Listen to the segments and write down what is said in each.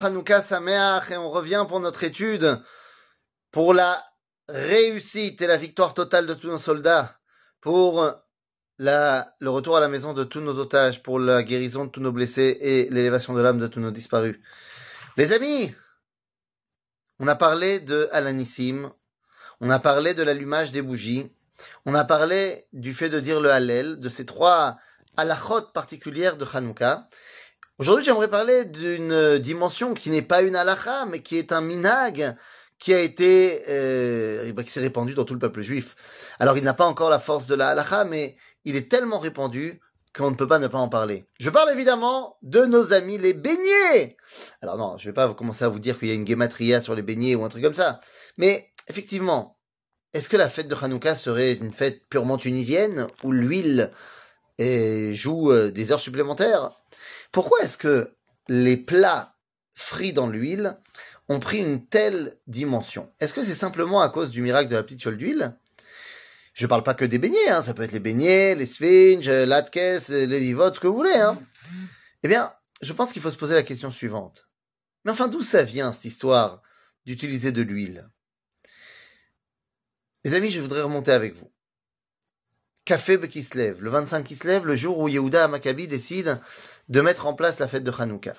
Hanouka Sameach et on revient pour notre étude pour la réussite et la victoire totale de tous nos soldats, pour la, le retour à la maison de tous nos otages, pour la guérison de tous nos blessés et l'élévation de l'âme de tous nos disparus. Les amis, on a parlé de Alanissim, on a parlé de l'allumage des bougies, on a parlé du fait de dire le Hallel, de ces trois halachot particulières de Hanouka. Aujourd'hui, j'aimerais parler d'une dimension qui n'est pas une halacha, mais qui est un minag qui a été, euh, qui s'est répandu dans tout le peuple juif. Alors, il n'a pas encore la force de la halacha, mais il est tellement répandu qu'on ne peut pas ne pas en parler. Je parle évidemment de nos amis les beignets. Alors non, je vais pas commencer à vous dire qu'il y a une guématria sur les beignets ou un truc comme ça. Mais effectivement, est-ce que la fête de Hanouka serait une fête purement tunisienne où l'huile joue euh, des heures supplémentaires Pourquoi est-ce que les plats frits dans l'huile ont pris une telle dimension? Est-ce que c'est simplement à cause du miracle de la petite fiole d'huile? Je ne parle pas que des beignets, hein. ça peut être les beignets, les sphinges, l'atkes, les vivotes, ce que vous voulez. Hein. Eh bien, je pense qu'il faut se poser la question suivante. Mais enfin, d'où ça vient cette histoire d'utiliser de l'huile? Les amis, je voudrais remonter avec vous. Café Bekislev, le 25 Kislev, le jour où Yehuda Maccabi décide de mettre en place la fête de Hanouka.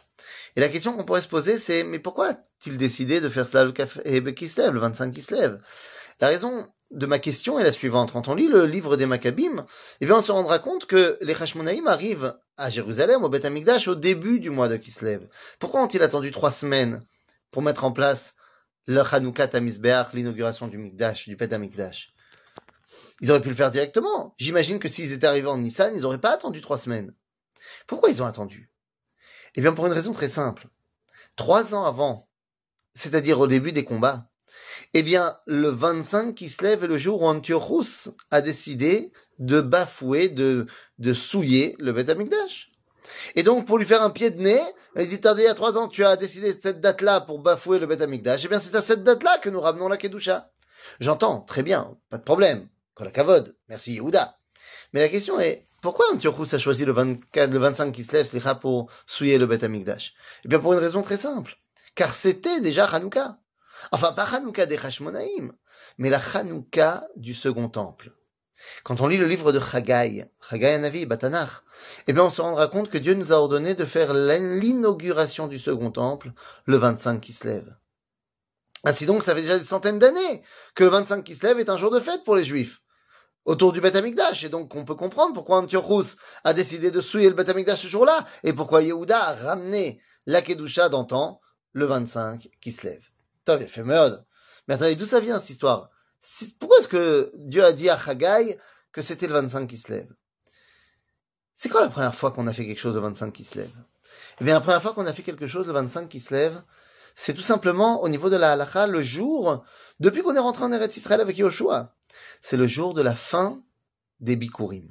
Et la question qu'on pourrait se poser, c'est mais pourquoi a-t-il décidé de faire cela le Café Bekislev, le 25 Kislev? La raison de ma question est la suivante. Quand on lit le livre des Maccabim, eh bien, on se rendra compte que les Hashmonaïm arrivent à Jérusalem, au Beth Amikdash, au début du mois de Kislev. Pourquoi ont-ils attendu trois semaines pour mettre en place le Hanouka Tamizbeach, l'inauguration du Mikdash, du Beth Amikdash ils auraient pu le faire directement. J'imagine que s'ils étaient arrivés en Nissan, ils n'auraient pas attendu trois semaines. Pourquoi ils ont attendu? Eh bien, pour une raison très simple. Trois ans avant, c'est-à-dire au début des combats, eh bien, le 25 qui se lève est le jour où Antiochus a décidé de bafouer, de, souiller le Beth Amikdash. Et donc, pour lui faire un pied de nez, il dit, attendez, il y a trois ans, tu as décidé cette date-là pour bafouer le Beth Amikdash. Eh bien, c'est à cette date-là que nous ramenons la Kedusha. J'entends, très bien, pas de problème la kavod. Merci Yehuda. Mais la question est, pourquoi Antiochus a choisi le, 24, le 25 qui se lève, pour souiller le Beth Amikdash Eh bien, pour une raison très simple. Car c'était déjà Hanouka. Enfin, pas Hanouka des Hashmonaïm, mais la Hanouka du second temple. Quand on lit le livre de Chagai, Chagai Anavi, Batanach, eh bien, on se rendra compte que Dieu nous a ordonné de faire l'inauguration du second temple le 25 qui se lève. Ainsi donc, ça fait déjà des centaines d'années que le 25 qui se lève est un jour de fête pour les Juifs autour du Beth Amikdash. Et donc, on peut comprendre pourquoi Antiochus a décidé de souiller le Beth Amikdash ce jour-là, et pourquoi Yehuda a ramené la Kedusha d'antan, le 25, qui se lève. T'as fait merde. Mais attendez, d'où ça vient, cette histoire? Pourquoi est-ce que Dieu a dit à Chagai que c'était le 25 qui se lève? C'est quoi la première fois qu'on a fait quelque chose le 25 qui se lève? Eh bien, la première fois qu'on a fait quelque chose le 25 qui se lève, c'est tout simplement au niveau de la halakha le jour, depuis qu'on est rentré en Eretz Israël avec Yoshua c'est le jour de la fin des bikurim.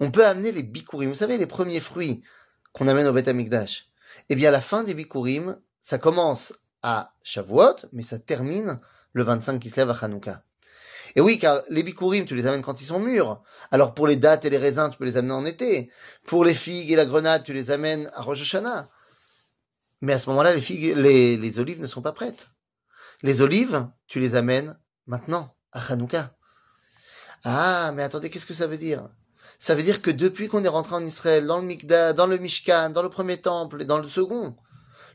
On peut amener les bikurim, vous savez, les premiers fruits qu'on amène au Beth Amikdash. Eh bien, la fin des bikurim, ça commence à Shavuot, mais ça termine le 25 qui se lève à Hanouka. Et oui, car les bikurim, tu les amènes quand ils sont mûrs. Alors pour les dattes et les raisins, tu peux les amener en été. Pour les figues et la grenade, tu les amènes à Rosh. Mais à ce moment-là, les figues, les, les olives ne sont pas prêtes. Les olives, tu les amènes maintenant, à Hanouka. Ah, mais attendez, qu'est-ce que ça veut dire? Ça veut dire que depuis qu'on est rentré en Israël, dans le Mikda, dans le Mishkan, dans le premier temple et dans le second,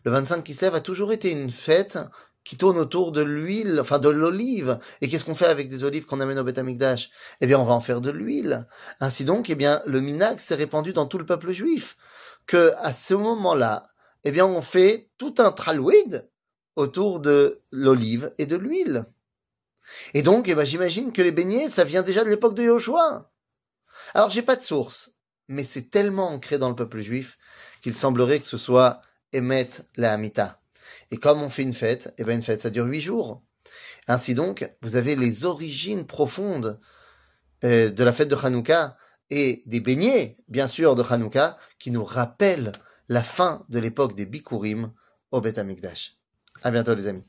le 25 Kislev a toujours été une fête qui tourne autour de l'huile, enfin de l'olive. Et qu'est-ce qu'on fait avec des olives qu'on amène au Beth Amikdash Eh bien, on va en faire de l'huile. Ainsi donc, eh bien, le minag s'est répandu dans tout le peuple juif. Que à ce moment-là, eh bien, on fait tout un tralouid autour de l'olive et de l'huile. Et donc, eh ben, j'imagine que les beignets, ça vient déjà de l'époque de Yoshua. Alors, j'ai pas de source, mais c'est tellement ancré dans le peuple juif qu'il semblerait que ce soit Emet la Hamita. Et comme on fait une fête, eh ben, une fête, ça dure huit jours. Ainsi donc, vous avez les origines profondes euh, de la fête de Hanouka et des beignets, bien sûr, de Hanouka, qui nous rappellent la fin de l'époque des Bikurim au Beth Amikdash. À bientôt, les amis.